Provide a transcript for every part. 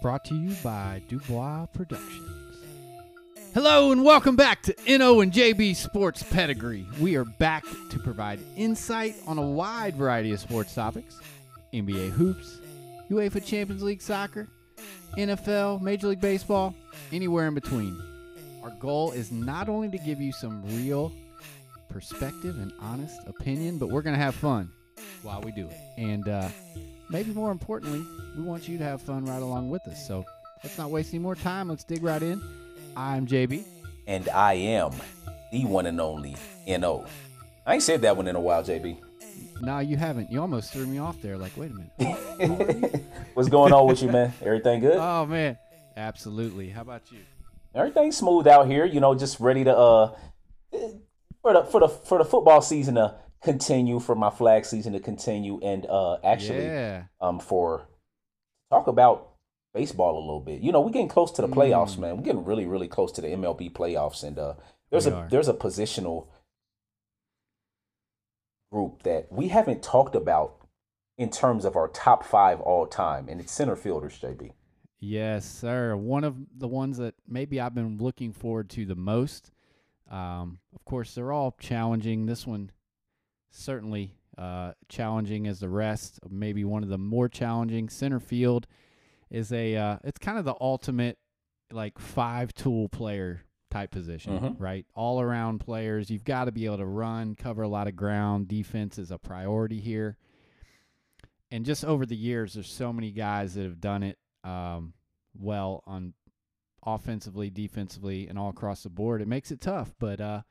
brought to you by Dubois Productions. Hello and welcome back to NO and JB Sports Pedigree. We are back to provide insight on a wide variety of sports topics NBA hoops, UEFA Champions League soccer, NFL, Major League Baseball, anywhere in between. Our goal is not only to give you some real perspective and honest opinion, but we're going to have fun while we do it. And uh, maybe more importantly, we want you to have fun right along with us. So let's not waste any more time. Let's dig right in. I'm JB. And I am the one and only NO. I ain't said that one in a while, JB. No, you haven't. You almost threw me off there. Like, wait a minute. What's going on with you, man? Everything good? oh man, absolutely. How about you? Everything's smooth out here. You know, just ready to uh for the for the for the football season to continue, for my flag season to continue, and uh actually Yeah. um for talk about baseball a little bit. You know, we're getting close to the playoffs, Mm. man. We're getting really, really close to the MLB playoffs, and uh, there's We a are. there's a positional group that we haven't talked about in terms of our top five all time, and it's center fielders, JB. Yes, sir. One of the ones that maybe I've been looking forward to the most. Um, of course, they're all challenging. This one certainly uh, challenging as the rest. Maybe one of the more challenging. Center field is a. Uh, it's kind of the ultimate like five tool player type position, Mhm. right? All around players. You've got to be able to run, cover a lot of ground. Defense is a priority here. And just over the years, there's so many guys that have done it um, well on offensively, defensively, and all across the board. It makes it tough, but uh,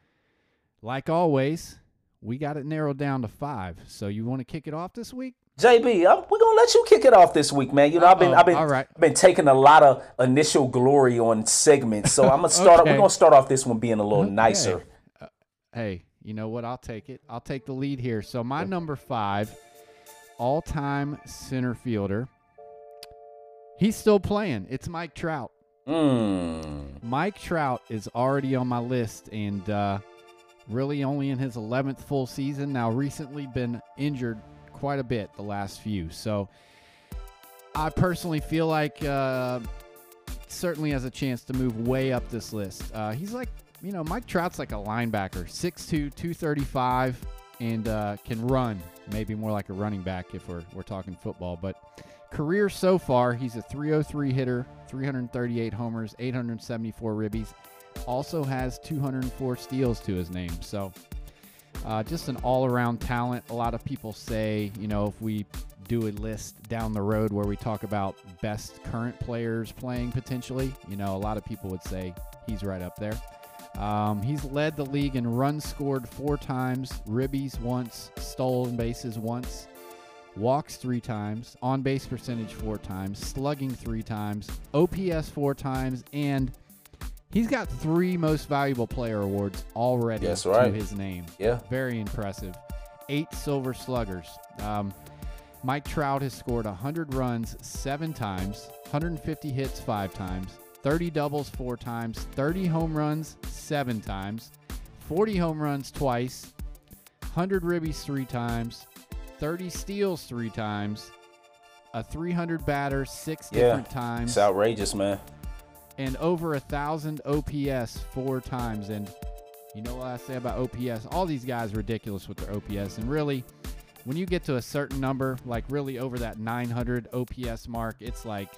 like always, we got it narrowed down to five. So you want to kick it off this week? JB, I'm, we're gonna let you kick it off this week, man. You know, I've been I've been right. I've been taking a lot of initial glory on segments, so I'm gonna start. Okay. We're gonna start off this one being a little nicer. Uh, hey, you know what? I'll take it. I'll take the lead here. So my number five, all-time center fielder. He's still playing. It's Mike Trout. Mm. Mike Trout is already on my list and uh, really only in his 11th full season. Now, recently been injured quite a bit the last few. So, I personally feel like uh, certainly has a chance to move way up this list. Uh, he's like, you know, Mike Trout's like a linebacker, 6'2, 235, and uh, can run. Maybe more like a running back if we're, we're talking football. But career so far, he's a 303 hitter, 338 homers, 874 ribbies. Also has 204 steals to his name. So, uh, just an all around talent. A lot of people say, you know, if we do a list down the road where we talk about best current players playing potentially, you know, a lot of people would say he's right up there. Um, he's led the league in runs scored four times, ribbies once, stolen bases once, walks three times, on base percentage four times, slugging three times, OPS four times, and he's got three most valuable player awards already That's to his name. Yeah. Very impressive. Eight silver sluggers. Um, Mike Trout has scored 100 runs seven times, 150 hits five times, 30 doubles four times, 30 home runs seven times, 40 home runs twice, 100 ribbies three times, 30 steals three times, a 300 batter six Yeah. different times It's outrageous, man. And over a thousand OPS four times. And you know what I say about OPS? All these guys are ridiculous with their OPS. And really, when you get to a certain number, like really over that 900 OPS mark, it's like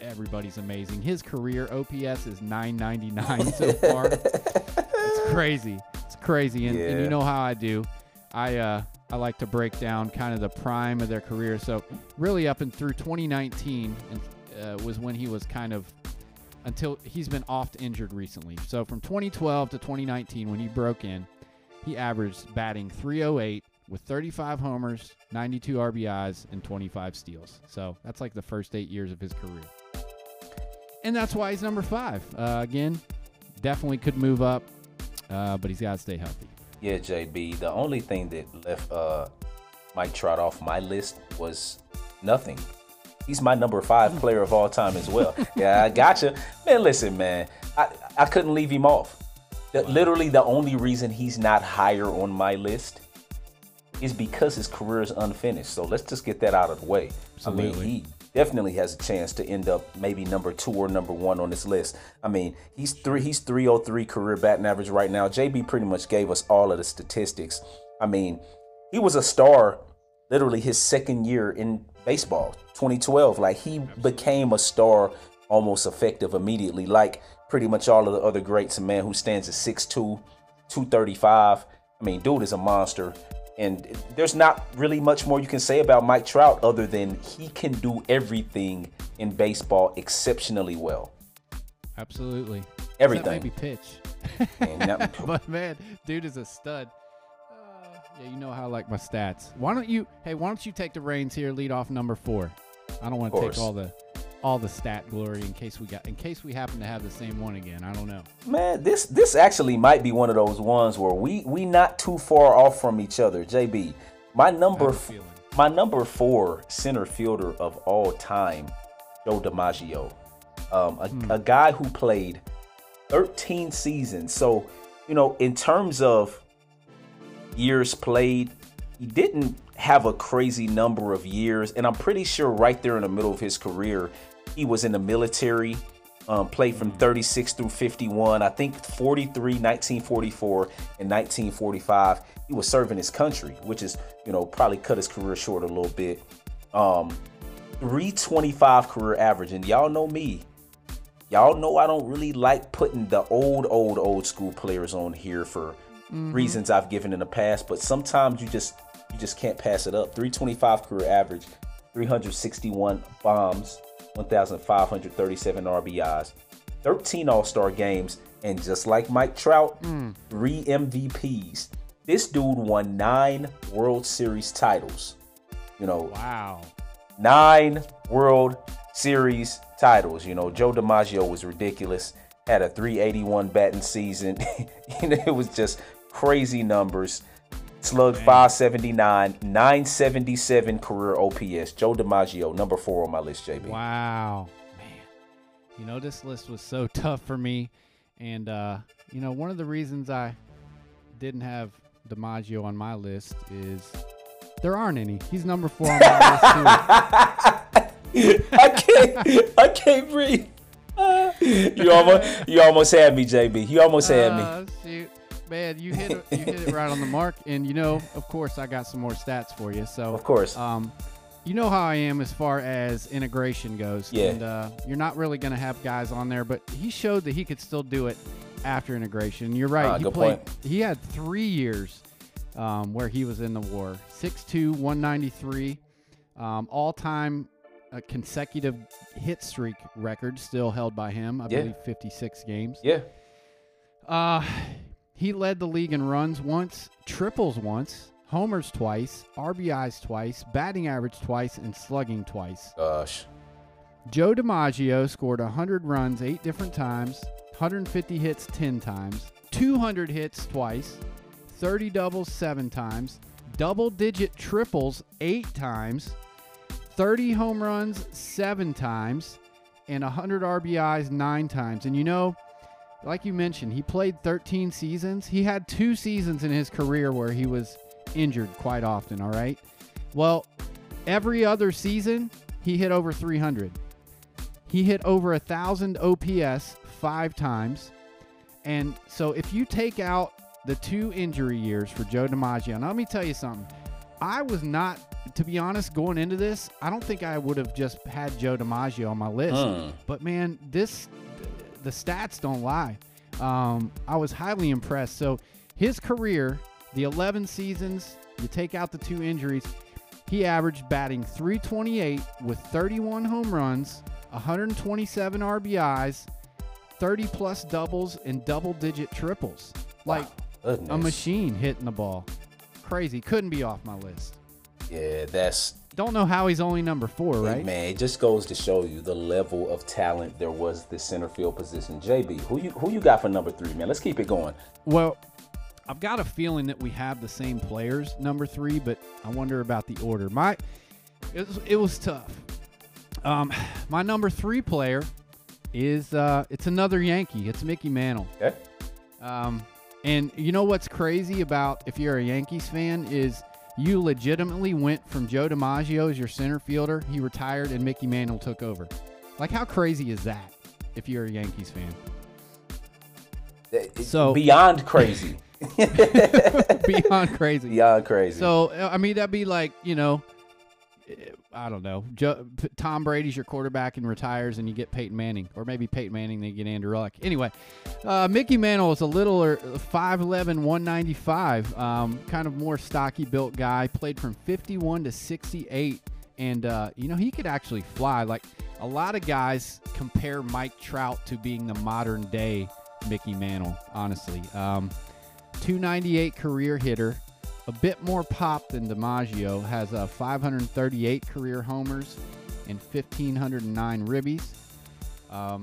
everybody's amazing. His career OPS is 999 so far. it's crazy. It's crazy. And, and you know how I do. I uh, I like to break down kind of the prime of their career. So really, up and through 2019 and, uh, was when he was kind of until he's been oft injured recently. So from 2012 to 2019, when he broke in, he averaged batting 308 with 35 homers, 92 RBIs, and 25 steals. So that's like the first eight years of his career. And that's why he's number five. Uh, again, definitely could move up, uh, but he's got to stay healthy. Yeah, JB. The only thing that left uh, Mike Trout off my list was nothing. He's my number five player of all time as well. yeah, I gotcha. Man, listen, man. I, I couldn't leave him off. The- Literally, the only reason he's not higher on my list is because his career is unfinished. So let's just get that out of the way. I Absolutely. mean, he definitely has a chance to end up maybe number two or number one on this list. I mean, he's three he's 303 career batting average right now. JB pretty much gave us all of the statistics. I mean, he was a star literally his second year in baseball, 2012. Like he became a star almost effective immediately, like pretty much all of the other greats. A man who stands at 6'2, 235. I mean, dude is a monster. And there's not really much more you can say about Mike Trout other than he can do everything in baseball exceptionally well. Absolutely. Everything. Maybe pitch. Man, but man, dude is a stud. Yeah, you know how I like my stats. Why don't you? Hey, why don't you take the reins here? Lead off number four. I don't want to take all the all the stat glory in case we got in case we happen to have the same one again. I don't know. Man, this this actually might be one of those ones where we we not too far off from each other. JB, my number my number four center fielder of all time, Joe DiMaggio, um, a, hmm. a guy who played 13 seasons. So you know, in terms of years played, he didn't have a crazy number of years, and I'm pretty sure right there in the middle of his career, he was in the military, um, played from 36 through 51. I think 43, 1944, and 1945. He was serving his country, which is, you know, probably cut his career short a little bit. Um, 325 career average, and y'all know me. Y'all know I don't really like putting the old, old, old school players on here for mm-hmm. reasons I've given in the past, but sometimes you just you just can't pass it up. 325 career average, 361 bombs, 1,537 RBIs, 13 All Star games, and just like Mike Trout, mm. three MVPs. This dude won nine World Series titles. You know, wow, nine World Series titles. You know, Joe DiMaggio was ridiculous. Had a 381 batting season. you know, it was just crazy numbers. Slug 579, 977 career OPS. Joe DiMaggio, number four on my list, JB. Wow. Man. You know, this list was so tough for me. And, uh, you know, one of the reasons I didn't have DiMaggio on my list is there aren't any. He's number four on my list, too. I can't, I can't breathe. you almost, you almost had me, JB. You almost had me. Uh, shoot man, you hit it, you hit it right on the mark. And you know, of course, I got some more stats for you. So of course, um, you know how I am as far as integration goes. Yeah. And uh, you're not really going to have guys on there, but he showed that he could still do it after integration. You're right. Uh, he played. Point. He had three years um, where he was in the war. 6'2", 193, um, all time. A consecutive hit streak record still held by him. I yeah. believe 56 games. Yeah. Uh, he led the league in runs once, triples once, homers twice, RBIs twice, batting average twice, and slugging twice. Gosh. Joe DiMaggio scored 100 runs eight different times, 150 hits 10 times, 200 hits twice, 30 doubles seven times, double digit triples eight times, 30 home runs seven times, and 100 RBIs nine times. And you know, like you mentioned, he played 13 seasons. He had two seasons in his career where he was injured quite often, all right? Well, every other season, he hit over 300. He hit over a 1,000 OPS five times. And so if you take out the two injury years for Joe DiMaggio, now let me tell you something. I was not, to be honest, going into this, I don't think I would have just had Joe DiMaggio on my list. Hmm. But man, this the stats don't lie. Um, I was highly impressed. So his career, the 11 seasons, you take out the two injuries, he averaged batting 328 with 31 home runs, 127 RBIs, 30 plus doubles, and double digit triples. Like wow, a machine hitting the ball. Crazy. Couldn't be off my list. Yeah, that's don't know how he's only number four, right? Man, it just goes to show you the level of talent there was the center field position. JB, who you who you got for number three, man? Let's keep it going. Well, I've got a feeling that we have the same players, number three, but I wonder about the order. My it was, it was tough. Um, my number three player is uh, it's another Yankee. It's Mickey Mantle. Okay. Um, and you know what's crazy about if you're a Yankees fan is You legitimately went from Joe DiMaggio as your center fielder. He retired and Mickey Mantle took over. Like, how crazy is that? If you're a Yankees fan, so beyond crazy. beyond crazy. Beyond crazy. So I mean, that'd be like you know, I don't know. Tom Brady's your quarterback and retires, and you get Peyton Manning, or maybe Peyton Manning, they get Andrew Luck. Anyway, uh, Mickey Mantle is a little 5'11", 195, um, kind of more stocky built guy. Played from 51 to 68, and uh, you know he could actually fly. Like a lot of guys compare Mike Trout to being the modern day Mickey Mantle. Honestly, um, 298 career hitter a bit more pop than DiMaggio, has uh, 538 career homers and 1,509 ribbies. Um,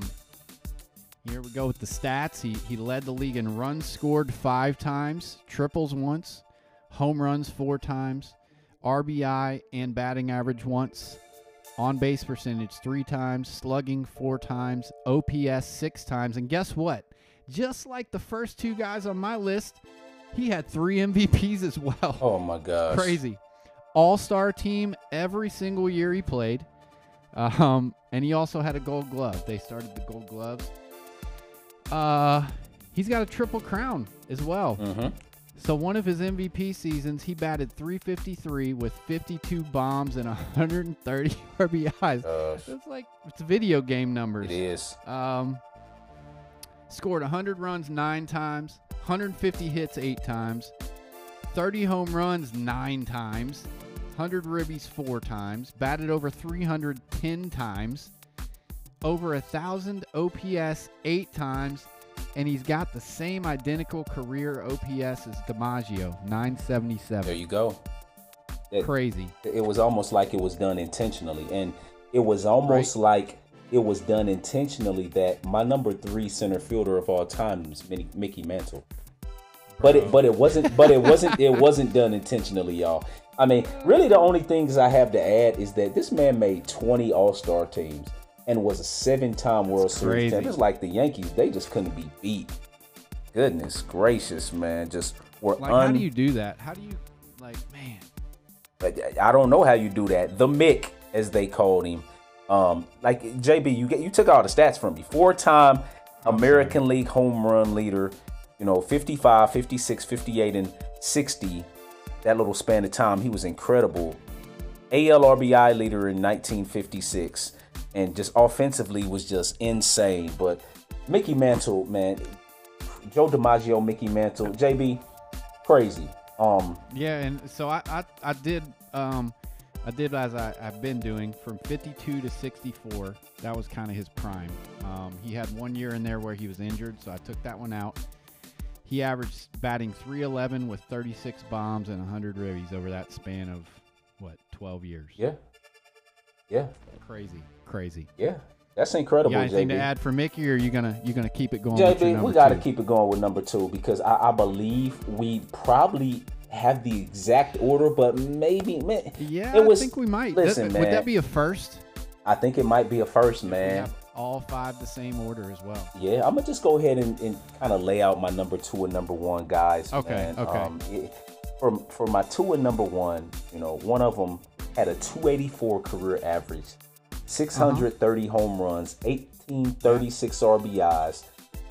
here we go with the stats. He, he led the league in runs scored five times, triples once, home runs four times, RBI and batting average once, on base percentage three times, slugging four times, OPS six times. And guess what? Just like the first two guys on my list, he had three MVPs as well. Oh my gosh. Crazy. All star team every single year he played. Um, and he also had a gold glove. They started the gold gloves. Uh, he's got a triple crown as well. Mm-hmm. So one of his MVP seasons, he batted 353 with 52 bombs and 130 RBIs. It's like it's video game numbers. It is. Um, scored 100 runs nine times, 150 hits eight times, 30 home runs nine times, 100 ribbies four times, batted over 310 times, over a thousand OPS eight times, and he's got the same identical career OPS as DiMaggio, 977. There you go. It, Crazy. It was almost like it was done intentionally, and it was almost right. like it was done intentionally that my number three center fielder of all time is Mickey Mantle. But it but it wasn't but it wasn't it wasn't done intentionally, y'all. I mean, really the only things I have to add is that this man made 20 all-star teams and was a seven-time World That's Series champion. It's like the Yankees, they just couldn't be beat. Goodness gracious, man. Just were like un- how do you do that? How do you like man? I don't know how you do that. The Mick, as they called him um, like JB, you get you took all the stats from me. Four-time American League home run leader, you know, 55, 56, 58, and 60. That little span of time, he was incredible. AL RBI leader in 1956, and just offensively was just insane. But Mickey Mantle, man, Joe DiMaggio, Mickey Mantle, JB, crazy. Um, yeah, and so I I, I did um I did as I, have been doing from 52 to 64. That was kind of his prime. Um, he had one year in there where he was injured, so I took that one out. He averaged batting 311 with 36 bombs and 100 ribbies over that span of what 12 years. Yeah, yeah, crazy, crazy. Yeah, that's incredible. You got anything JB. to add for Mickey, or are you gonna you gonna keep it going? JB, we got to keep it going with number two because I, I believe we probably have the exact order, but maybe man, yeah, it was, I think we might. Listen, that, man, would that be a first? I think it might be a first, man. all five the same order as well. Yeah, I'm gonna just go ahead and, and kind of lay out my number two and number one guys. Okay, man. okay. Um, it, for for my two and number one, you know, one of them had a 284 career average, 630 uh-huh. home runs, 1836 RBIs,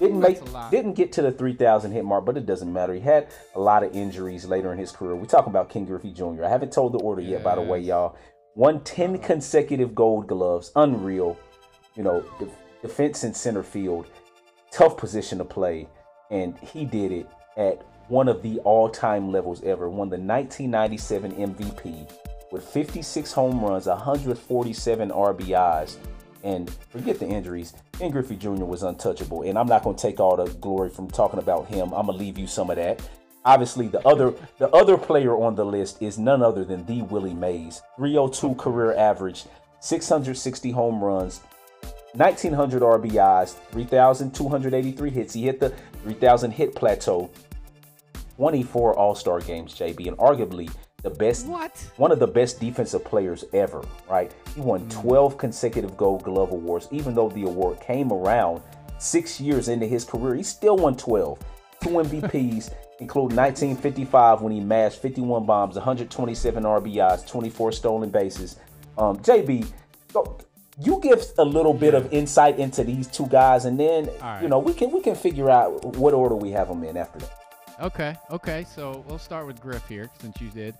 didn't make didn't get to the 3,000 hit mark, but it doesn't matter. He had a lot of injuries later in his career. We talk about Ken Griffey Jr. I haven't told the order yet, by the way, y'all. Won 10 consecutive Gold Gloves, unreal. You know, defense in center field, tough position to play, and he did it at one of the all-time levels ever. Won the 1997 MVP with 56 home runs, 147 RBIs and forget the injuries. Ken Griffey Jr. was untouchable, and I'm not going to take all the glory from talking about him. I'm gonna leave you some of that. Obviously, the other the other player on the list is none other than the Willie Mays. 302 career average, 660 home runs, 1900 RBIs, 3,283 hits. He hit the 3,000 hit plateau. 24 All Star games, JB, and arguably the best what? one of the best defensive players ever, right? He won mm. 12 consecutive gold glove awards, even though the award came around six years into his career, he still won 12. two MVPs, including 1955 when he mashed 51 bombs, 127 RBIs, 24 stolen bases. Um, JB, you give a little bit of insight into these two guys, and then right. you know we can we can figure out what order we have them in after that. Okay, okay. So we'll start with Griff here since you did.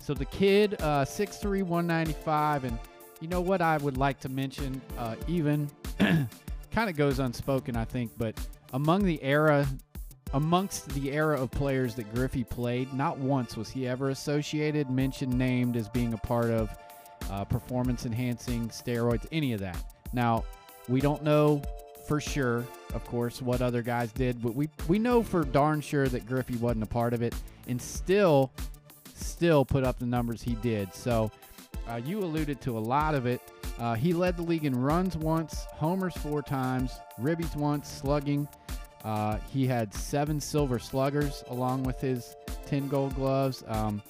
So the kid, uh, 6'3", 195, and you know what I would like to mention, uh, even kind of goes unspoken, I think, but among the era, amongst the era of players that Griffey played, not once was he ever associated, mentioned, named as being a part of uh, performance enhancing steroids, any of that. Now, we don't know for sure, of course, what other guys did, but we we know for darn sure that Griffey wasn't a part of it, and still, still put up the numbers he did. So, uh, you alluded to a lot of it. Uh, he led the league in runs once, homers four times, ribbies once, slugging. Uh, he had seven silver sluggers along with his 10 gold gloves. Um,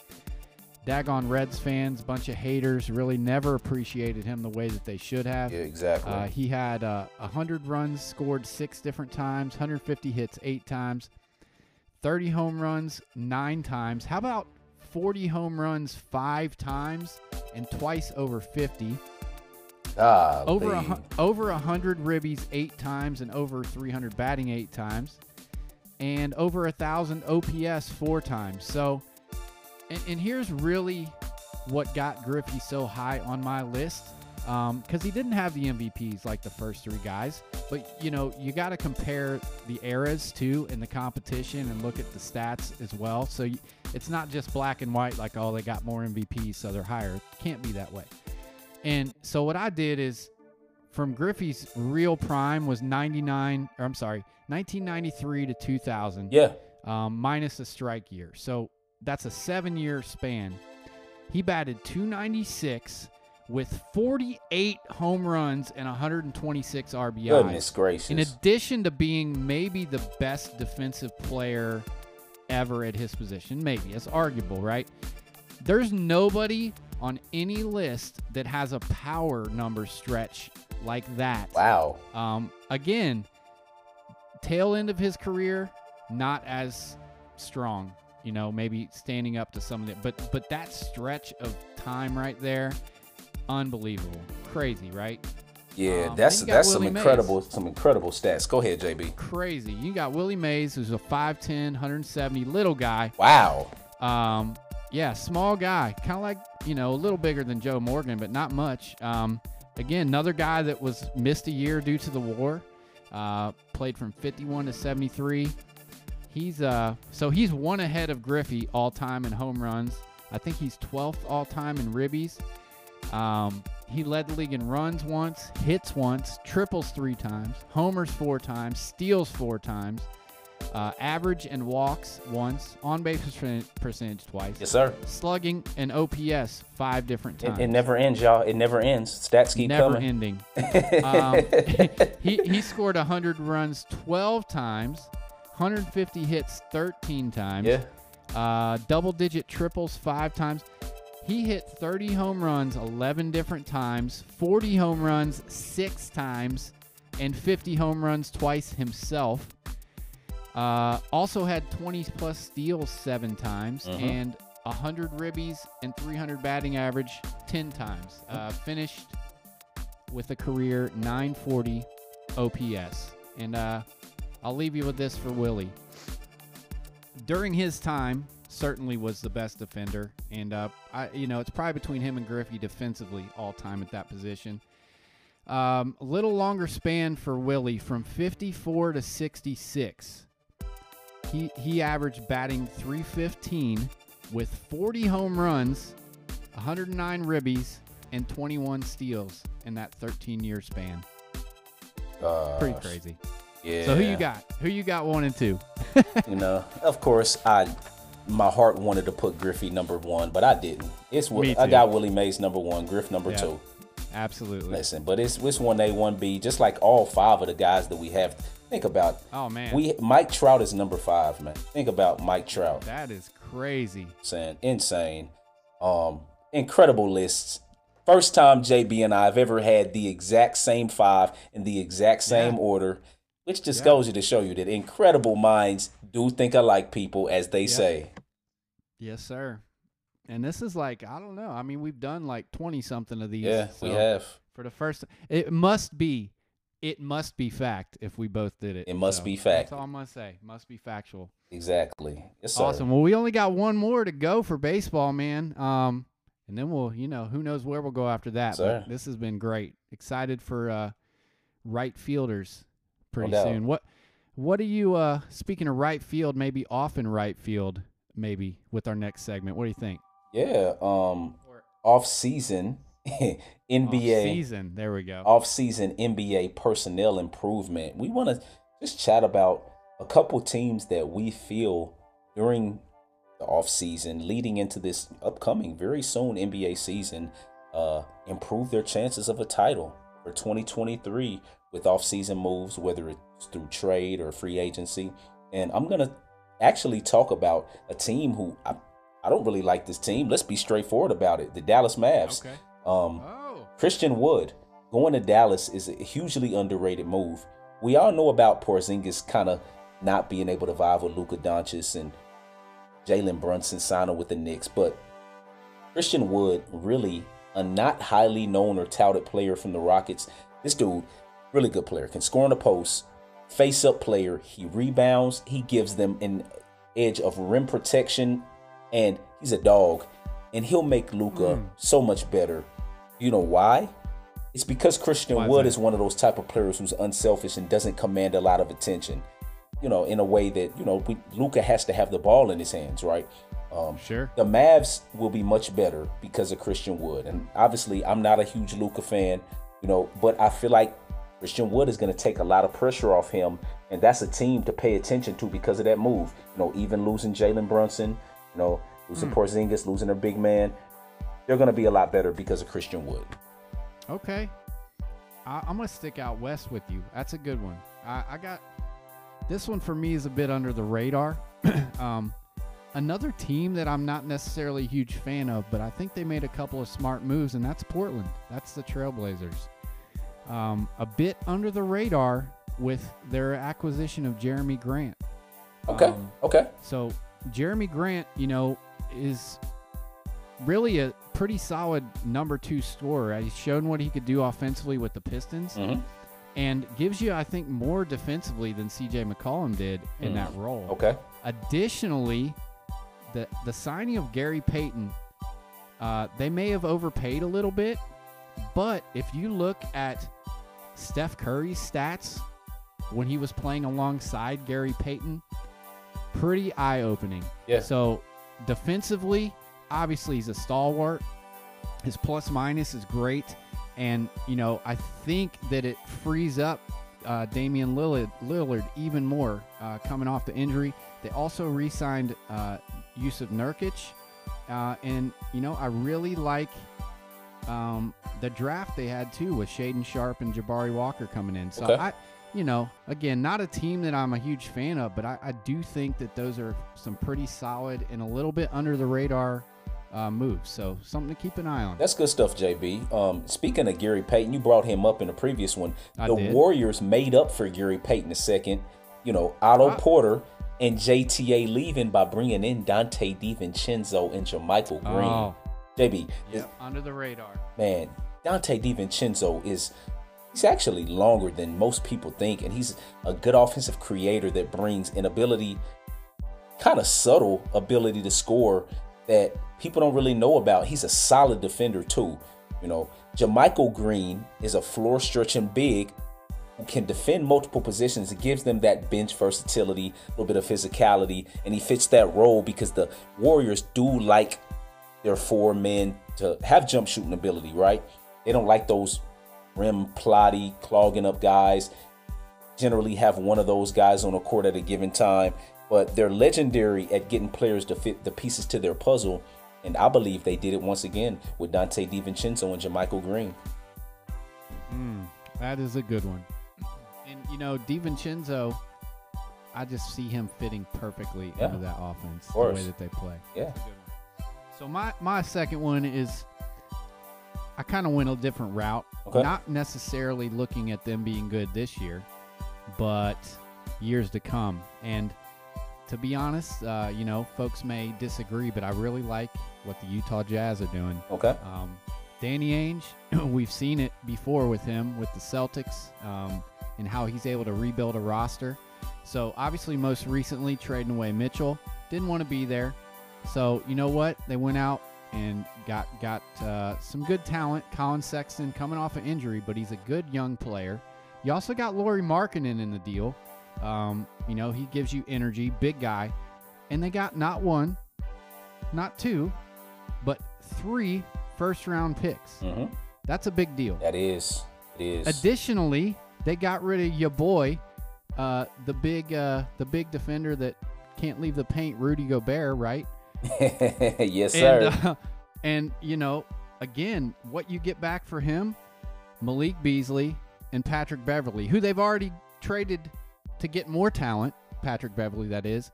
Dagon Reds fans, bunch of haters, really never appreciated him the way that they should have. Yeah, exactly. Uh, he had uh, 100 runs scored six different times, 150 hits eight times, 30 home runs nine times. How about 40 home runs five times and twice over 50? Ah, over a, over 100 ribbies eight times and over 300 batting eight times, and over a thousand OPS four times. So and, and here's really what got Griffey so high on my list because um, he didn't have the MVPs like the first three guys. But you know, you got to compare the eras too in the competition and look at the stats as well. So you, it's not just black and white like oh they got more MVPs so they're higher. Can't be that way. And so what I did is from Griffey's real prime was 99 or I'm sorry 1993 to 2000. Yeah. Um, minus a strike year. So that's a seven year span. He batted 296 with 48 home runs and 126 RBIs. Goodness gracious. In addition to being maybe the best defensive player ever at his position, maybe. It's arguable, right? There's nobody on any list that has a power number stretch like that. Wow. Um, again, tail end of his career, not as strong you know, maybe standing up to some of it. But but that stretch of time right there, unbelievable, crazy, right? Yeah, um, that's that's Willie some incredible Mays. some incredible stats. Go ahead, JB. Crazy. You got Willie Mays, who's a 5'10", 170 little guy. Wow. Um, yeah, small guy, kind of like you know a little bigger than Joe Morgan, but not much. Um, again, another guy that was missed a year due to the war. Uh, played from 51 to 73. He's uh so he's one ahead of Griffey all time in home runs. I think he's 12th all time in ribbies. Um, he led the league in runs once, hits once, triples three times, homers four times, steals four times, uh, average and walks once, on base percentage twice. Yes, sir. Slugging and OPS five different times. It, it never ends, y'all. It never ends. Stats keep never coming. ending. um, he, he scored 100 runs 12 times, 150 hits 13 times. Yeah. Uh, double digit triples five times. He hit 30 home runs 11 different times, 40 home runs six times, and 50 home runs twice himself. Uh, also had 20 plus steals seven times mm-hmm. and 100 ribbies and 300 batting average 10 times. Uh, finished with a career 940 OPS. And uh, I'll leave you with this for Willie. During his time, certainly was the best defender, and uh, I, you know, it's probably between him and Griffey defensively all time at that position. Um, a little longer span for Willie from 54 to 66. He he averaged batting 315 with 40 home runs, 109 ribbies, and 21 steals in that 13 year span. Gosh. Pretty crazy. Yeah. So who you got? Who you got one and two? you know, of course, I my heart wanted to put Griffey number one, but I didn't. It's what I got Willie Mays number one, Griff number two. Absolutely. Listen, but it's it's one A, one B, just like all five of the guys that we have. Think about. Oh man. We Mike Trout is number five, man. Think about Mike Trout. That is crazy. Saying insane. Um, incredible lists. First time JB and I have ever had the exact same five in the exact same yeah. order which just Yeah. goes to show you that incredible minds do think alike, people, as they say. Yes, sir. And this is like I don't know. I mean, we've done like twenty something of these. Yeah, we have. for the first. It must be. It must be fact if we both did it. It must So be fact. That's all I'm gonna say. Must be factual. Exactly. Yes. Awesome. Well, we only got one more to go for baseball, man. Um, and then we'll, you know, who knows where we'll go after that. Sir. But this has been great. Excited for uh, right fielders pretty doubt. soon. What, what are you? Uh, speaking of right field, maybe off in right field, maybe with our next segment. What do you think? Yeah. Um, off season NBA season. There we go. off season NBA personnel improvement. We want to just chat about a couple teams that we feel during the off season leading into this upcoming very soon NBA season uh improve their chances of a title for 2023 with off season moves whether it's through trade or free agency. And I'm going to actually talk about a team who I, I don't really like this team. Let's be straightforward about it. The Dallas Mavs. Okay. Um Oh. Christian Wood going to Dallas is a hugely underrated move. We all know about Porzingis kind of not being able to vibe with Luka Doncic and Jalen Brunson signing with the Knicks, but Christian Wood really a not highly known or touted player from the Rockets. This dude, really good player, can score on the post, face up player. He rebounds. He gives them an edge of rim protection, and he's a dog. And he'll make Luka Mm. so much better. You know why? It's because Christian Why is Wood that? is one of those type of players who's unselfish and doesn't command a lot of attention. You know, in a way that you know, we, Luka has to have the ball in his hands, right? Um, Sure. the Mavs will be much better because of Christian Wood. And obviously, I'm not a huge Luka fan, you know, but I feel like Christian Wood is going to take a lot of pressure off him. And that's a team to pay attention to because of that move. You know, even losing Jalen Brunson, you know, losing Porzingis, losing their big man, they're going to be a lot better because of Christian Wood. Okay. I, I'm gonna stick out west with you. That's a good one. I, I got this one for me is a bit under the radar. um, another team that I'm not necessarily a huge fan of, but I think they made a couple of smart moves, and that's Portland. That's the Trailblazers. Um, a bit under the radar with their acquisition of Jerami Grant. Okay. Um, okay. So Jerami Grant, you know, is really a pretty solid number two scorer. He's shown what he could do offensively with the Pistons, hmm and gives you, I think, more defensively than C.J. McCollum did in Mm. that role. Okay. Additionally, the the signing of Gary Payton, uh, they may have overpaid a little bit, but if you look at Steph Curry's stats when he was playing alongside Gary Payton, pretty eye opening. Yeah. So defensively, obviously he's a stalwart. His plus minus is great, and you know I think that it frees up uh, Damian Lillard, Lillard even more uh, coming off the injury. They also re-signed uh, Jusuf Nurkic, uh, and you know I really like um, the draft they had too with Shaedon Sharpe and Jabari Walker coming in. So Okay. I, you know, again, not a team that I'm a huge fan of, but I, I do think that those are some pretty solid and a little bit under the radar uh, moves. So something to keep an eye on. That's good stuff, JB. Um, speaking of Gary Payton, you brought him up in the previous one. I the did. Warriors made up for Gary Payton a second. You know, Otto Ah. Porter and JTA leaving by bringing in Donte DiVincenzo and JaMychal Green. Oh, JB, yep, under the radar. man, Donte DiVincenzo is he's actually longer than most people think, and he's a good offensive creator that brings an ability, kind of subtle ability to score that people don't really know about. He's a solid defender too. You know, JaMychal Green is a floor stretching big who can defend multiple positions. It gives them that bench versatility, a little bit of physicality, and he fits that role because the Warriors do like their four men to have jump shooting ability, right? They don't like those rim plotty, clogging up guys. Generally have one of those guys on the court at a given time, but they're legendary at getting players to fit the pieces to their puzzle. And I believe they did it once again with Donte DiVincenzo and JaMychal Green. Mm, that is a good one. And you know, DiVincenzo, I just see him fitting perfectly Yeah. into that offense, the way that they play. Yeah. So my my second one is I kind of went a different route. Okay. Not necessarily looking at them being good this year, but years to come. And to be honest, uh, you know, folks may disagree, but I really like what the Utah Jazz are doing. Okay. Um, Danny Ainge, we've seen it before with him with the Celtics um, and how he's able to rebuild a roster. So obviously, most recently trading away Mitchell, didn't want to be there. So you know what? They went out and got got uh, some good talent. Collin Sexton coming off an injury, but he's a good young player. You also got Lauri Markkanen in the deal. Um, you know, he gives you energy, big guy. And they got not one, not two, but three first round picks. hmm That's a big deal. That is. It is. Additionally, they got rid of your boy, uh, the big uh, the big defender that can't leave the paint, Rudy Gobert, right? yes, sir. And, uh, and you know, again, what you get back for him, Malik Beasley and Patrick Beverley, who they've already traded to get more talent, Patrick Beverley, that is.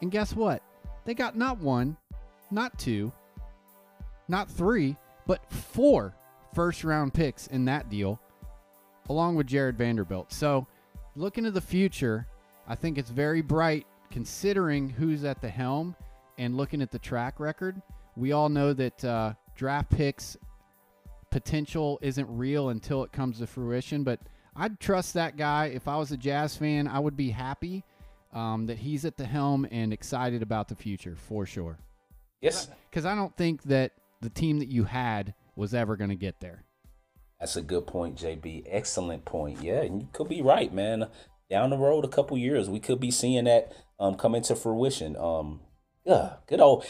And guess what? They got not one, not two, not three, but four first round picks in that deal, along with Jarred Vanderbilt. So, looking to the future, I think it's very bright considering who's at the helm and looking at the track record. We all know that uh, draft picks potential isn't real until it comes to fruition, but I'd trust that guy. If I was a Jazz fan, I would be happy um, that he's at the helm and excited about the future for sure. yes. Because I don't think that the team that you had was ever going to get there. That's a good point, JB. Excellent point. Yeah, and you could be right, man. Down the road, a couple years, we could be seeing that um, come into fruition. Um, yeah, good old.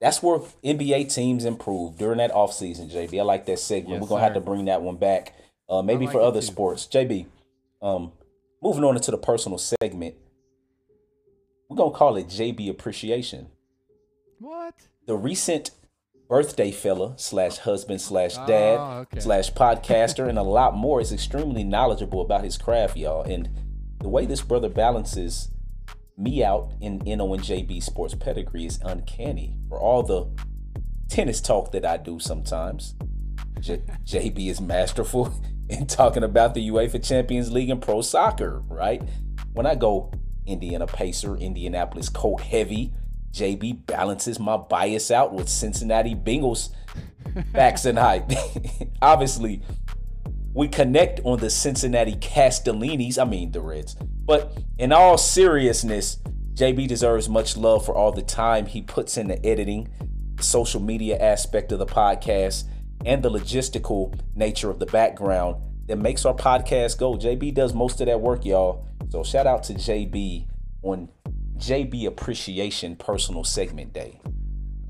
That's where NBA teams improve during that offseason, JB. I like that segment. Yes, We're gonna have to bring that one back, uh, maybe like for other too. sports. JB, um, moving on into the personal segment, we're gonna call it JB appreciation. What? The recent birthday fella slash husband slash dad Oh, okay. slash podcaster and a lot more is extremely knowledgeable about his craft, y'all. And the way this brother balances me out in NO and JB sports pedigree is uncanny. For all the tennis talk that I do sometimes, J- JB is masterful in talking about the UEFA Champions League and pro soccer, right? When I go Indiana Pacer, Indianapolis Colt heavy, JB balances my bias out with Cincinnati Bengals facts and hype. Obviously, we connect on the Cincinnati Castellinis, I mean the Reds. But in all seriousness, JB deserves much love for all the time he puts editing, the social media aspect of the podcast, and the logistical nature of the background that makes our podcast go. JB does most of that work, y'all. So shout out to JB on JB Appreciation Personal Segment Day.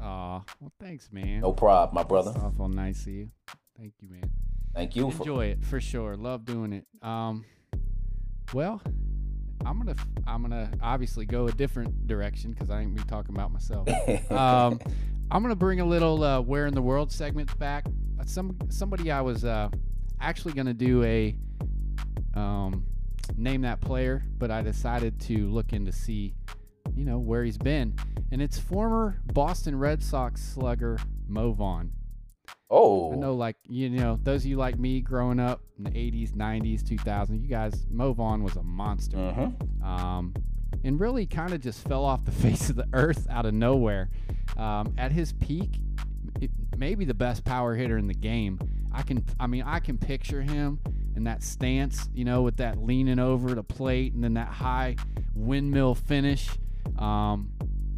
Aw, well, thanks, man. No problem, my brother. It's awful nice of you. Thank you, man. Thank you for Enjoy it for sure. Love doing it. Um, well, I'm gonna I'm gonna obviously go a different direction because I ain't be talking about myself. um, I'm gonna bring a little uh, "Where in the World" segments back. Uh, Some somebody I was uh, actually gonna do a um, name that player, but I decided to look in to see, you know, where he's been, and it's former Boston Red Sox slugger Mo Vaughn. Oh, I know, like you know, those of you like me growing up in the '80s, '90s, 2000s, you guys, Mo Vaughn was a monster, Mhm. um, and really kind of just fell off the face of the earth out of nowhere. Um, at his peak, it, maybe the best power hitter in the game. I can, I mean, I can picture him in that stance, you know, with that leaning over the plate and then that high windmill finish. Um,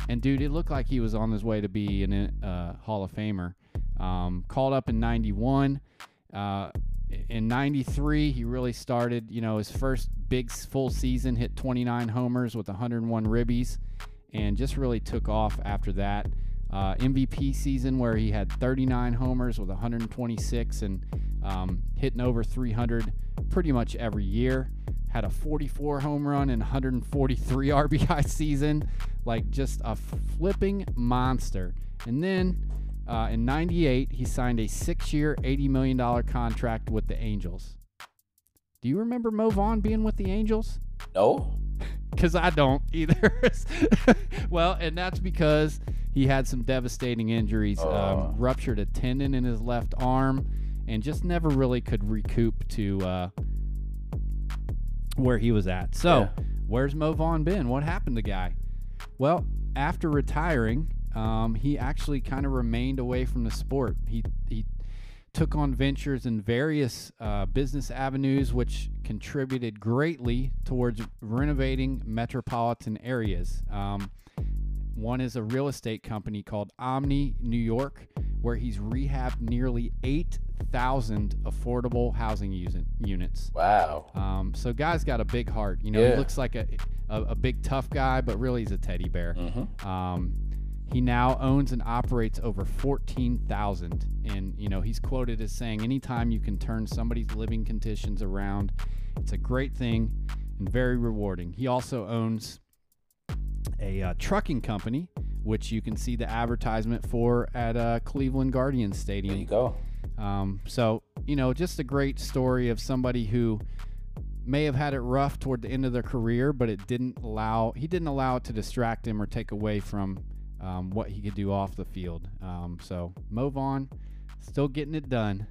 and dude, it looked like he was on his way to be an uh, Hall of Famer. Um, called up in '91. Uh, in '93, he really started. You know, his first big full season, hit 29 homers with 101 ribbies, and just really took off after that. Uh, MVP season where he had 39 homers with 126 and um, hitting over 300 pretty much every year. Had a 44 home run and 143 RBI season, like just a flipping monster. And then uh, in 98, he signed a six year, $80 million contract with the Angels. Do you remember Mo Vaughn being with the Angels? no. Because I don't either. well, and that's because he had some devastating injuries. Oh. Um, ruptured a tendon in his left arm and just never really could recoup to uh, where he was at. So, Yeah. where's Mo Vaughn been? What happened to the guy? Well, after retiring, um, he actually kind of remained away from the sport. He he took on ventures in various uh, business avenues, which contributed greatly towards renovating metropolitan areas. Um, one is a real estate company called Omni New York, where he's rehabbed nearly 8,000 affordable housing usi- units. Wow. Um, so, guy's got a big heart. You know, Yeah. he looks like a, a, a big tough guy, but really he's a teddy bear. Mm-hmm. Um, he now owns and operates over 14,000. And, you know, he's quoted as saying, anytime you can turn somebody's living conditions around, it's a great thing and very rewarding. He also owns a uh, trucking company, which you can see the advertisement for at uh, Cleveland Guardians Stadium. There you go. Um, so, you know, just a great story of somebody who may have had it rough toward the end of their career, but it didn't allow he didn't allow it to distract him or take away from um, what he could do off the field. Um, so Mo Vaughn still getting it done.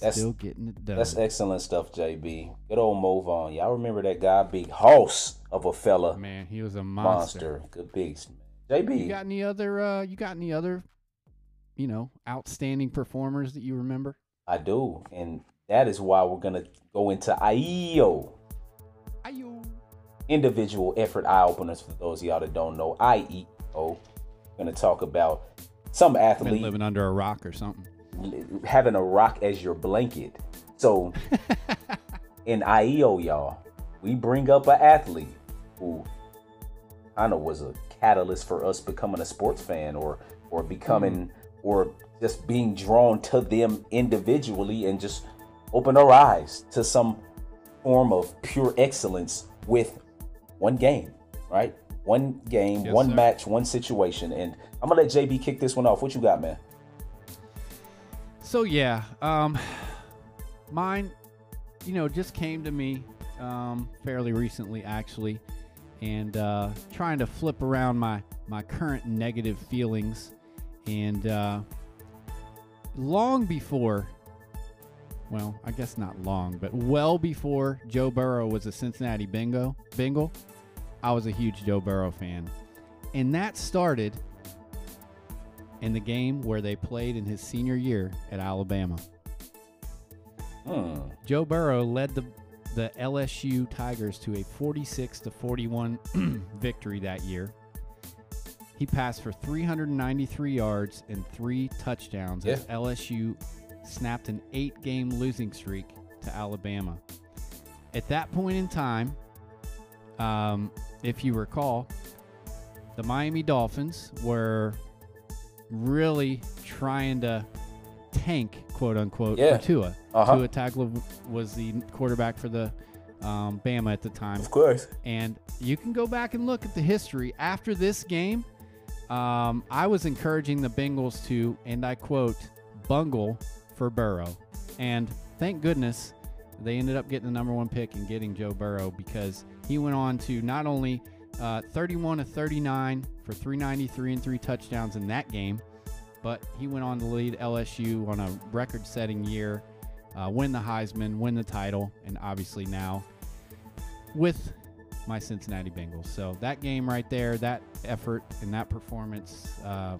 That's- Still getting it done. That's excellent stuff, JB. Good old Mo Vaughn. Y'all remember that guy, big hoss of a fella, Man, he was a monster. monster. Good beast. JB. You got any other? Uh, you got any other? You know, outstanding performers that you remember? I do, and that is why we're gonna go into IEO. Ayo. individual effort eye openers for those of y'all that don't know. IEO. Oh, gonna talk about some Been athlete living under a rock or something. having a rock as your blanket. So in IEO, y'all, we bring up an athlete who kind of was a catalyst for us becoming a sports fan or or becoming mm. or just being drawn to them individually and just open our eyes to some form of pure excellence with one game, right? One game, Yes, one sir. match, one situation. And I'm gonna let JB kick this one off. What you got, man? So yeah, um, mine, you know, just came to me um, fairly recently, actually, and uh, trying to flip around my my current negative feelings, and uh, long before, well, I guess not long, but well before Joe Burrow was a Cincinnati Bingo Bengal, I was a huge Joe Burrow fan, and that started in the game where they played in his senior year at Alabama. Hmm. Joe Burrow led the the LSU Tigers to a 46 to 41 victory that year. He passed for 393 yards and three touchdowns as LSU snapped an eight-game losing streak to Alabama. At that point in time, um, if you recall, the Miami Dolphins were really trying to tank, quote unquote, Yeah. for Tua. Uh-huh. Tua Tagovailoa was the quarterback for the um, Bama at the time, Of course. and you can go back and look at the history after this game. Um, I was encouraging the Bengals to, and I quote, bungle for Burrow, and thank goodness they ended up getting the number one pick and getting Joe Burrow because he went on to not only uh, 31 to 39 for 393 and three touchdowns in that game, but he went on to lead LSU on a record-setting year, uh, win the Heisman, win the title, and obviously now with my Cincinnati Bengals. So that game right there, that effort and that performance, uh,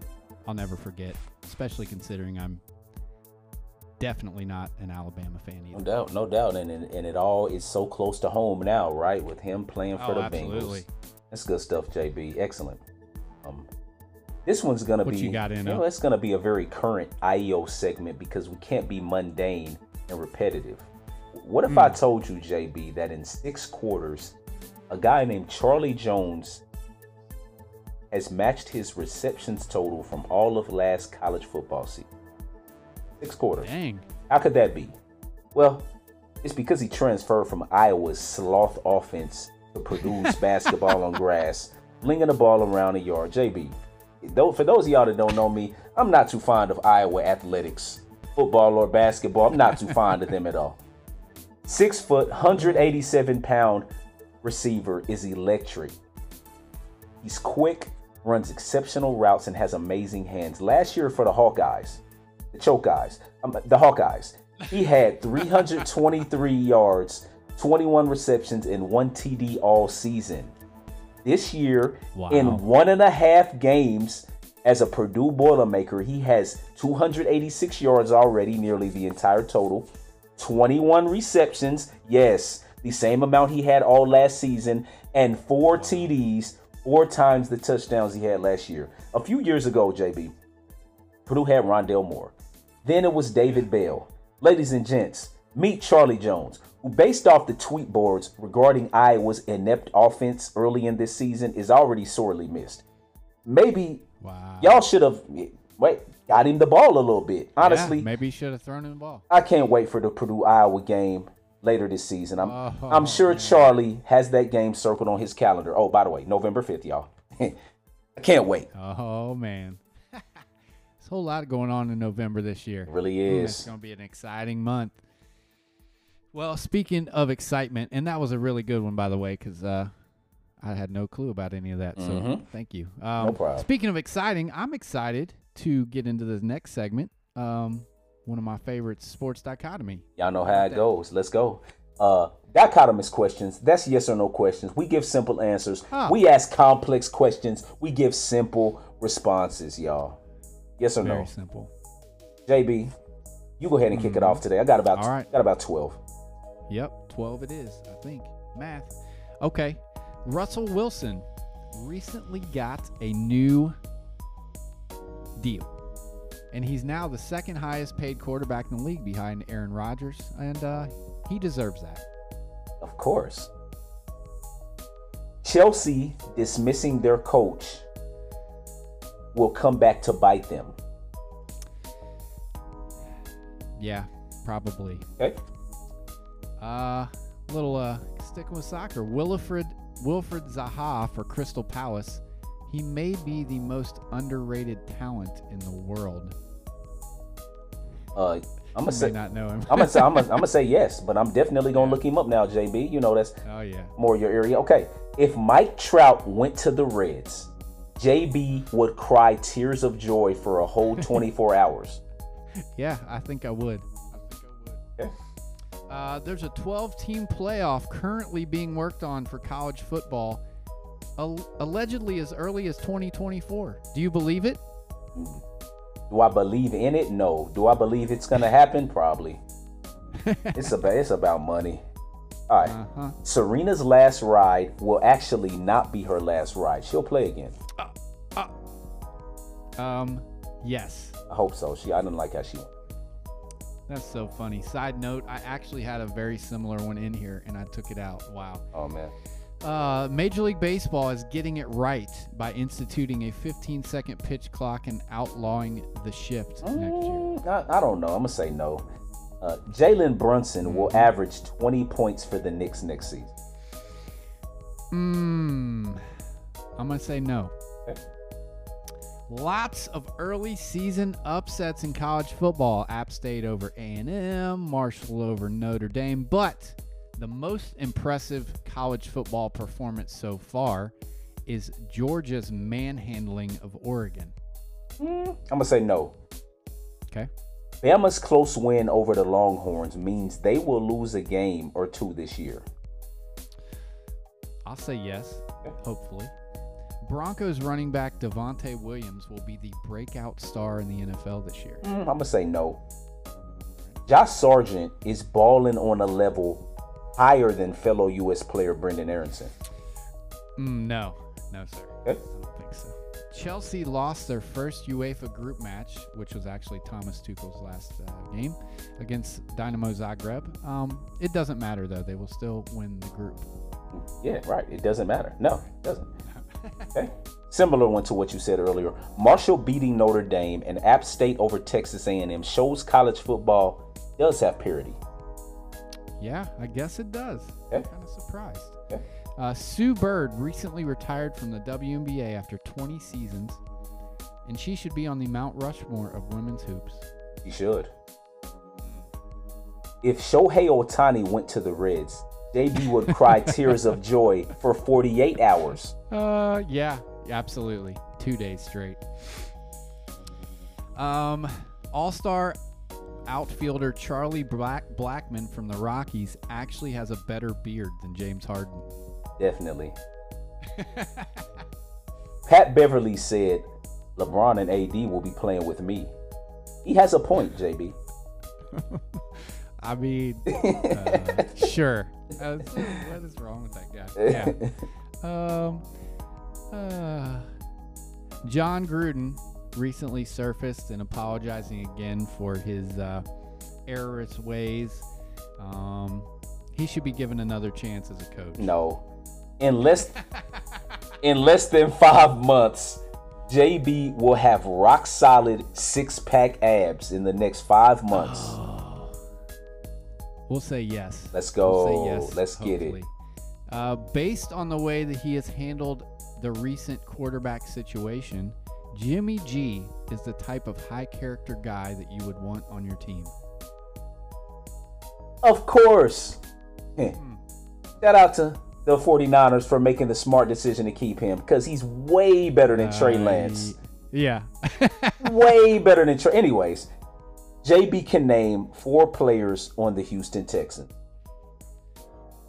I'll never forget. Especially considering I'm definitely not an Alabama fan either. No doubt, no doubt, and, and and it all is so close to home now, right? With him playing for Oh, the absolutely. Bengals. That's good stuff, JB. Excellent. Um, this one's gonna What be, you got in, know, uh? it's gonna be a very current IEO segment because we can't be mundane and repetitive. What if I Hmm. told you, JB, that in six quarters, a guy named Charlie Jones has matched his receptions total from all of last college football season? Six quarters. Dang. How could that be? Well, it's because he transferred from Iowa's sloth offense to Purdue's basketball on grass, flinging the ball around the yard. JB, though, for those of y'all that don't know me, I'm not too fond of Iowa athletics, football or basketball. I'm not too fond of them at all. Six foot, 187 pound receiver is electric. He's quick, runs exceptional routes, and has amazing hands. Last year for the Hawkeyes, the Choke Eyes, um, the Hawkeyes, he had 323 yards, 21 receptions, and one TD all season. This year, Wow. in one and a half games as a Purdue Boilermaker, he has 286 yards already, nearly the entire total. 21 receptions, yes, the same amount he had all last season, and four TDs, four times the touchdowns he had last year. A few years ago, JB, Purdue had Rondale Moore. Then it was David Bell. Ladies and gents, meet Charlie Jones, who, based off the tweet boards regarding Iowa's inept offense early in this season, is already sorely missed. Maybe Wow. y'all should have wait got him the ball a little bit. Honestly, Yeah, maybe should have thrown him the ball. I can't wait for the Purdue Iowa game later this season. I'm Oh, I'm sure man. Charlie has that game circled on his calendar. Oh, by the way, November 5th, y'all. I can't wait. Oh man, a whole lot going on in November this year. It really Ooh, It's is. going to be an exciting month. Well, speaking of excitement, and that was a really good one, by the way, because uh, I had no clue about any of that. So Mhm. thank you. Um, problem. Speaking of exciting, I'm excited to get into the next segment. Um, one of my favorites, Sports Dichotomy. Y'all know how it goes. Let's go. Uh, dichotomous questions. That's yes or no questions. We give simple answers. Ah. We ask complex questions. We give simple responses, y'all. Yes or no? Very no? simple. JB, you go ahead and kick it off today. I got about All right. got about 12. Yep, 12 it is, I think. Math. Okay. Russell Wilson recently got a new deal. And he's now the second highest paid quarterback in the league behind Aaron Rodgers. And uh, he deserves that. Of course. Chelsea dismissing their coach will come back to bite them. Yeah, probably. Okay. Uh, little uh, sticking with soccer. Wilfried Wilfried Zaha for Crystal Palace. He may be the most underrated talent in the world. Uh, I'm gonna say not know him. I'm gonna say I'm gonna, I'm gonna say yes, but I'm definitely gonna look him up now, JB. You know that's oh yeah. more your area. Okay, if Mike Trout went to the Reds, JB would cry tears of joy for a whole 24 hours. Yeah, I think I would. I think I would. Okay. Uh, there's a 12 team playoff currently being worked on for college football, al- allegedly as early as 2024. Do you believe it? Do I believe in it? No. Do I believe it's gonna happen? Probably. It's about it's about money. All right. Uh-huh. Serena's last ride will actually not be her last ride. She'll play again. Um, yes. I hope so. She I didn't like how she. That's so funny. Side note, I actually had a very similar one in here and I took it out. Wow. Oh man. Uh, Major League Baseball is getting it right by instituting a 15 second pitch clock and outlawing the shift next year. Mm, I, I don't know. I'm gonna say no. Uh, Jalen Brunson will average 20 points for the Knicks next season. Mmm. I'm going to say no. Okay. Lots of early season upsets in college football. App State over A&M, Marshall over Notre Dame, but the most impressive college football performance so far is Georgia's manhandling of Oregon. Hmm. I'm gonna say no. Okay? Bama's close win over the Longhorns means they will lose a game or two this year. I'll say yes, hopefully. Broncos running back Devontae Williams will be the breakout star in the NFL this year. Mm, I'm gonna say no. Josh Sargent is balling on a level higher than fellow U.S. player Brenden Aaronson. Mm, no, no, sir. Okay. I don't think so. Chelsea lost their first UEFA group match, which was actually Thomas Tuchel's last uh, game against Dynamo Zagreb. Um, it doesn't matter though; they will still win the group. Yeah, right. It doesn't matter. No, it doesn't. Okay. Similar one to what you said earlier. Marshall beating Notre Dame and App State over Texas A&M shows college football does have parity. Yeah, I guess it does. I'm kind of surprised. Okay. Uh, Sue Bird recently retired from the WNBA after 20 seasons, and she should be on the Mount Rushmore of women's hoops. You should. If Shohei Ohtani went to the Reds, JB would cry tears of joy for 48 hours. Uh, yeah, absolutely. Two days straight. Um, All Star outfielder Charlie Black Blackmon from the Rockies actually has a better beard than James Harden. Definitely. Pat Beverley said LeBron and AD will be playing with me. He has a point, JB. I mean, uh, sure. Uh, what is wrong with that guy? Yeah. Um, uh, Jon Gruden recently surfaced and apologizing again for his uh, errorist ways. Um, he should be given another chance as a coach. No. In less in less than five months, JB will have rock solid six pack abs in the next five months. We'll say yes. Let's go. We'll yes, Let's get it. Uh, based on the way that he has handled the recent quarterback situation, Jimmy G is the type of high character guy that you would want on your team. Of course. Hmm. Shout out to the 49ers for making the smart decision to keep him because he's way better than Trey Uh, Lance. Yeah. way better than Trey. Anyways, JB can name four players on the Houston Texans.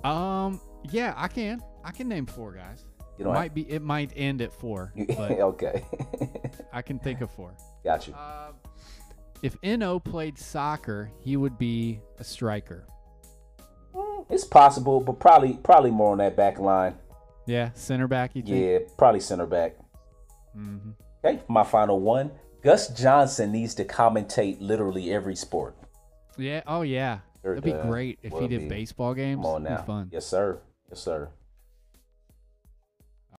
um. Yeah, I can. I can name four guys. You It don't might be. It might end at four, okay. I can think of four. Got you. Uh, if No played soccer, he would be a striker. It's possible, but probably probably more on that back line. Yeah, center back. You think? Yeah, probably center back. hmm Okay, my final one. Gus Johnson needs to commentate literally every sport. Yeah. Oh yeah. Sure That'd be great if Will he did be. baseball games. Come on now. be fun. Yes, sir. Yes, sir.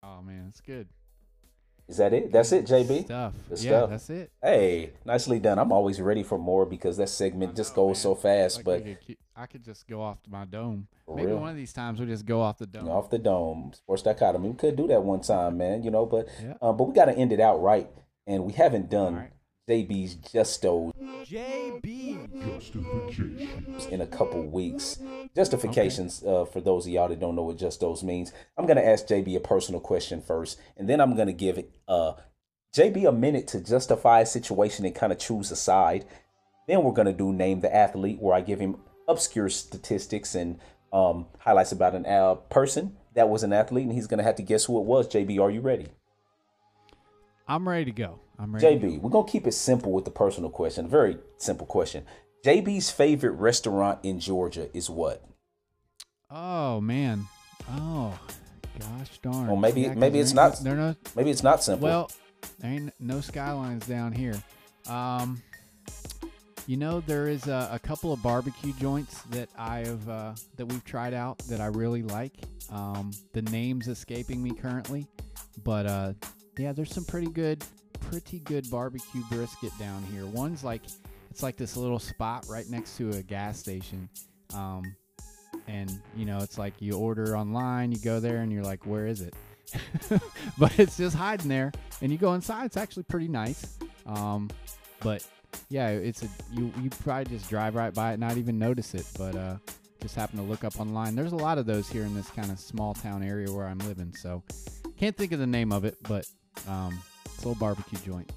Oh man, it's good. Is that it? That's it, JB? Stuff. Good yeah, stuff. that's it. Hey, nicely done. I'm always ready for more because that segment I just goes man. so fast. Like, but could I could just go off to my dome. For Maybe real. one of these times we'll just go off the dome. off the dome, sports dichotomy. We could do that one time, man. You know, but Yeah. uh, but we got to end it out right, and we haven't done All right. JB's Justos JB. Justification. in a couple weeks. Justifications uh, for those of y'all that don't know what Justos means. I'm gonna ask JB a personal question first, and then I'm gonna give uh, JB a minute to justify a situation and kind of choose a side. Then we're gonna do name the athlete, where I give him obscure statistics and um, highlights about an uh, person that was an athlete, and he's gonna have to guess who it was. JB, are you ready? I'm ready to go. I'm ready. to JB, we're gonna keep it simple with the personal question. Very simple question. JB's favorite restaurant in Georgia is what? Oh man. Oh gosh darn. Well, maybe- Yeah, maybe it's not- no- There no. Maybe it's not simple. Well, there ain't no skylines down here. Um, you know there is a, a couple of barbecue joints that I have uh, that we've tried out that I really like. Um, the name's escaping me currently, but uh, yeah, there's some pretty good, pretty good barbecue brisket down here. One's like it's like this little spot right next to a gas station. Um, and you know it's like you order online, you go there, and you're like, where is it? but it's just hiding there, and you go inside. It's actually pretty nice. Um, but yeah, it's a you you probably just drive right by it, not even notice it. But uh, just happen to look up online. There's a lot of those here in this kind of small town area where I'm living. So can't think of the name of it, but um, it's a little barbecue joint.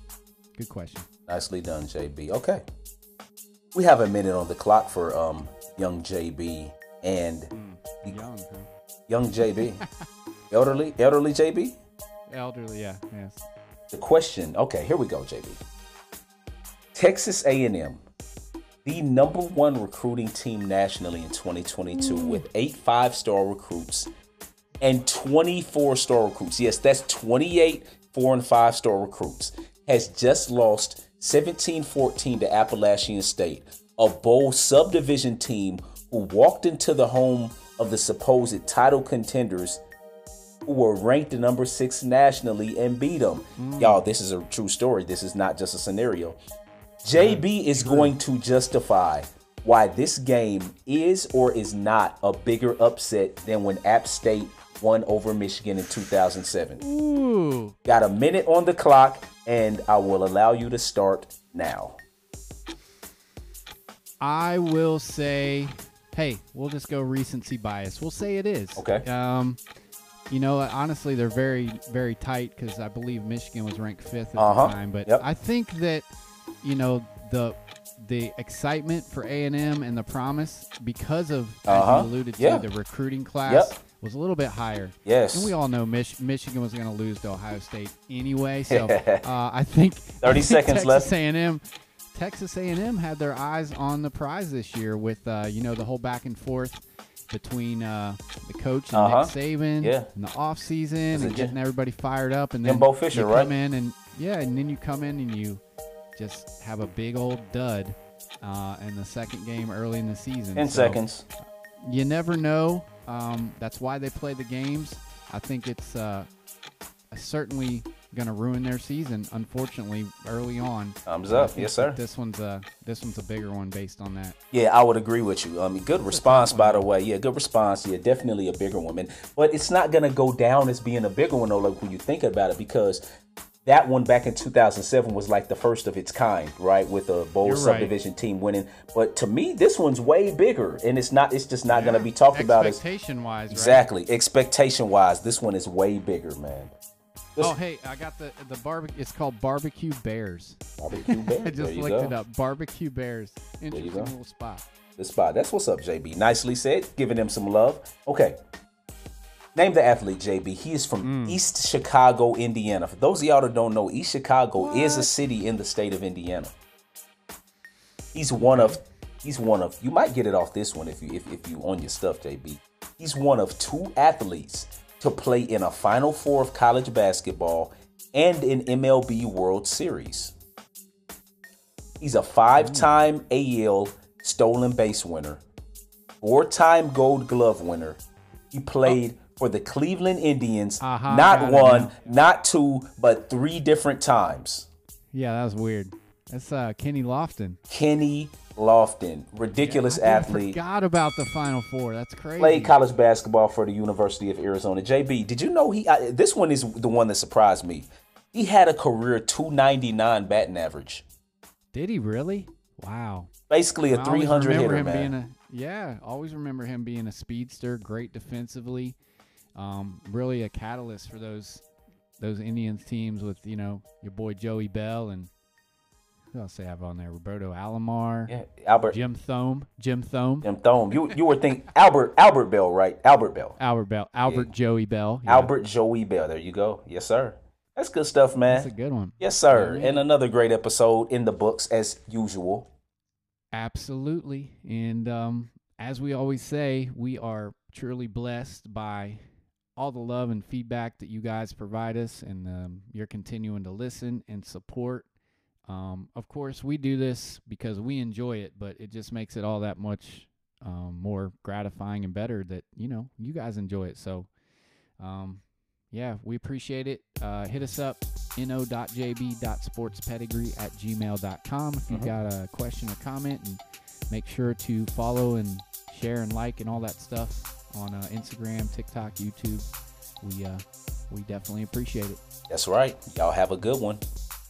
Good question. Nicely done, JB. Okay. We have a minute on the clock for um young JB and the- Young, huh? young JB. elderly, elderly JB. elderly, yeah, yes. The question. Okay, here we go, JB. Texas A&M, the number one recruiting team nationally in 2022, with eight five-star recruits and 24 star recruits. Yes, that's 28 four and five star recruits. Has just lost 17-14 to Appalachian State, a bowl subdivision team who walked into the home of the supposed title contenders who were ranked number six nationally and beat them. Hmm. Y'all, this is a true story. This is not just a scenario. JB hmm. is going to justify why this game is or is not a bigger upset than when App State won over Michigan in 2007. Ooh, Got a minute on the clock, and I will allow you to start now. I will say, hey, we'll just go recency bias. We'll say it is. Okay. Um, you know, honestly, they're very, very tight because I believe Michigan was ranked fifth at Uh-huh. the time. But Yep. I think that, you know, the the excitement for A and M and the promise because of as Uh-huh. you alluded to Yeah. the recruiting class Yep. Was a little bit higher. Yes. And we all know Mich- Michigan was going to lose to Ohio State anyway. So uh, I think 30 seconds left Texas left. A&M, Texas A&M had their eyes on the prize this year with uh, you know the whole back and forth between uh, the coach and Uh-huh. Nick Saban Yeah. in the off season Is and Jim- getting everybody fired up, and then Jimbo Fisher, you right? come in and yeah, and then you come in and you just have a big old dud uh, in the second game early in the season. In So, seconds. you never know. Um, that's why they play the games. I think it's uh, certainly going to ruin their season. Unfortunately, early on. Thumbs up. Yes, sir. This one's a this one's a bigger one based on that. Yeah, I would agree with you. I mean, good response, by the way. Yeah, good response. Yeah, definitely a bigger one, man. But it's not gonna go down as being a bigger one, though. Like when you think about it, because that one back in 2007 was like the first of its kind, right? With a bowl You're right. subdivision team winning. But to me, this one's way bigger, and it's not. It's just not gonna be talked about expectation wise. exactly expectation wise. This one is way bigger, man. Oh hey, I got the the barbecue. It's called barbecue bears. Barbecue Bears. I just looked go. it up. Barbecue bears. Interesting little spot. the spot. That's what's up, JB. Nicely said. Giving them some love. Okay. Name the athlete, JB. He is from mm. East Chicago, Indiana. For those of y'all that don't know, East Chicago is a city in the state of Indiana. He's one of he's one of you might get it off this one if you if, if you on your stuff, JB. He's one of two athletes to play in a final four of college basketball and in MLB World Series. He's a five-time mm. AL stolen base winner, four-time Gold Glove winner. He played for the Cleveland Indians Aha, not one, not two, but three different times. Yeah, that was weird. That's uh, Kenny Lofton. Kenny Lofton, ridiculous I athlete. Forgot about the Final Four. That's crazy. Played college basketball for the University of Arizona. JB, did you know he? I, this one is the one that surprised me. He had a career 299 batting average, Did he really? Wow. basically a I always 300 remember hitter, man. a yeah. Always remember him being a speedster, great defensively, um, really a catalyst for those those Indians teams with you know your boy Joey Belle and who else they have on there? Roberto Alomar, yeah, Albert Jim Thome, Jim Thome, Jim Thome. You you were thinking Albert Albert Belle, right? Albert Belle. Albert Belle, Albert Joey Belle. yeah. Albert Joey Belle. There you go. Yes, sir. That's good stuff, man. That's a good one. Yes, sir. Yeah, and another great episode in the books as usual. Absolutely. And um, as we always say, we are truly blessed by all the love and feedback that you guys provide us, and um, you're continuing to listen and support. Um, of course, we do this because we enjoy it, but it just makes it all that much um, more gratifying and better that you know you guys enjoy it. So, um, yeah, we appreciate it. Uh, hit us up no.jb.sportspedigree at gmail.com if you've got a question or comment and make sure to follow and share and like and all that stuff on uh, instagram tiktok youtube we uh, we definitely appreciate it That's right. Y'all have a good one.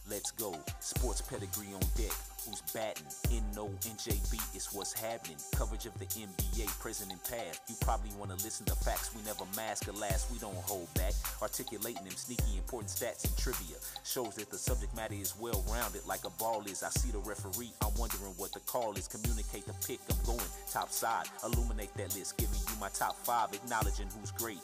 Let's go. Sports pedigree on deck. Who's batting? In no NJB is what's happening. Coverage of the NBA, present and past. You probably want to listen to facts. We never mask or last. We don't hold back. Articulating them sneaky important stats and trivia. Shows that the subject matter is well rounded like a ball is. I see the referee. I'm wondering what the call is. Communicate the pick. I'm going top side. Illuminate that list. Giving you my top five. Acknowledging who's great.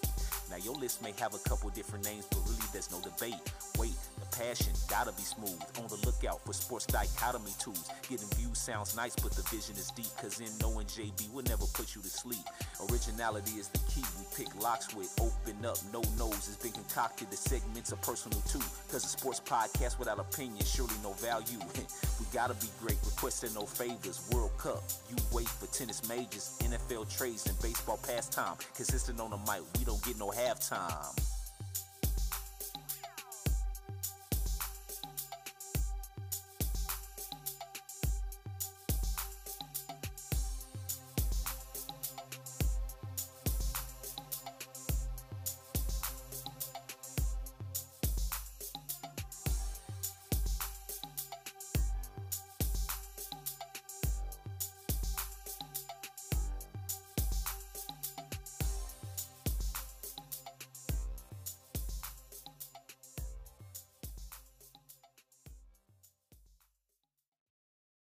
Now your list may have a couple different names, but really there's no debate. Wait, passion gotta be smooth. On the lookout for sports dichotomy tools. Getting views sounds nice, but the vision is deep. Cause in knowing JB will never put you to sleep. Originality is the key. We pick locks with open up, no nose has been concocted. The segments are personal too. Cause a sports podcast without opinion, surely no value. we gotta be great, requesting no favors. World Cup, you wait for tennis majors, NFL trades, and baseball pastime. Consistent on the mic, we don't get no halftime.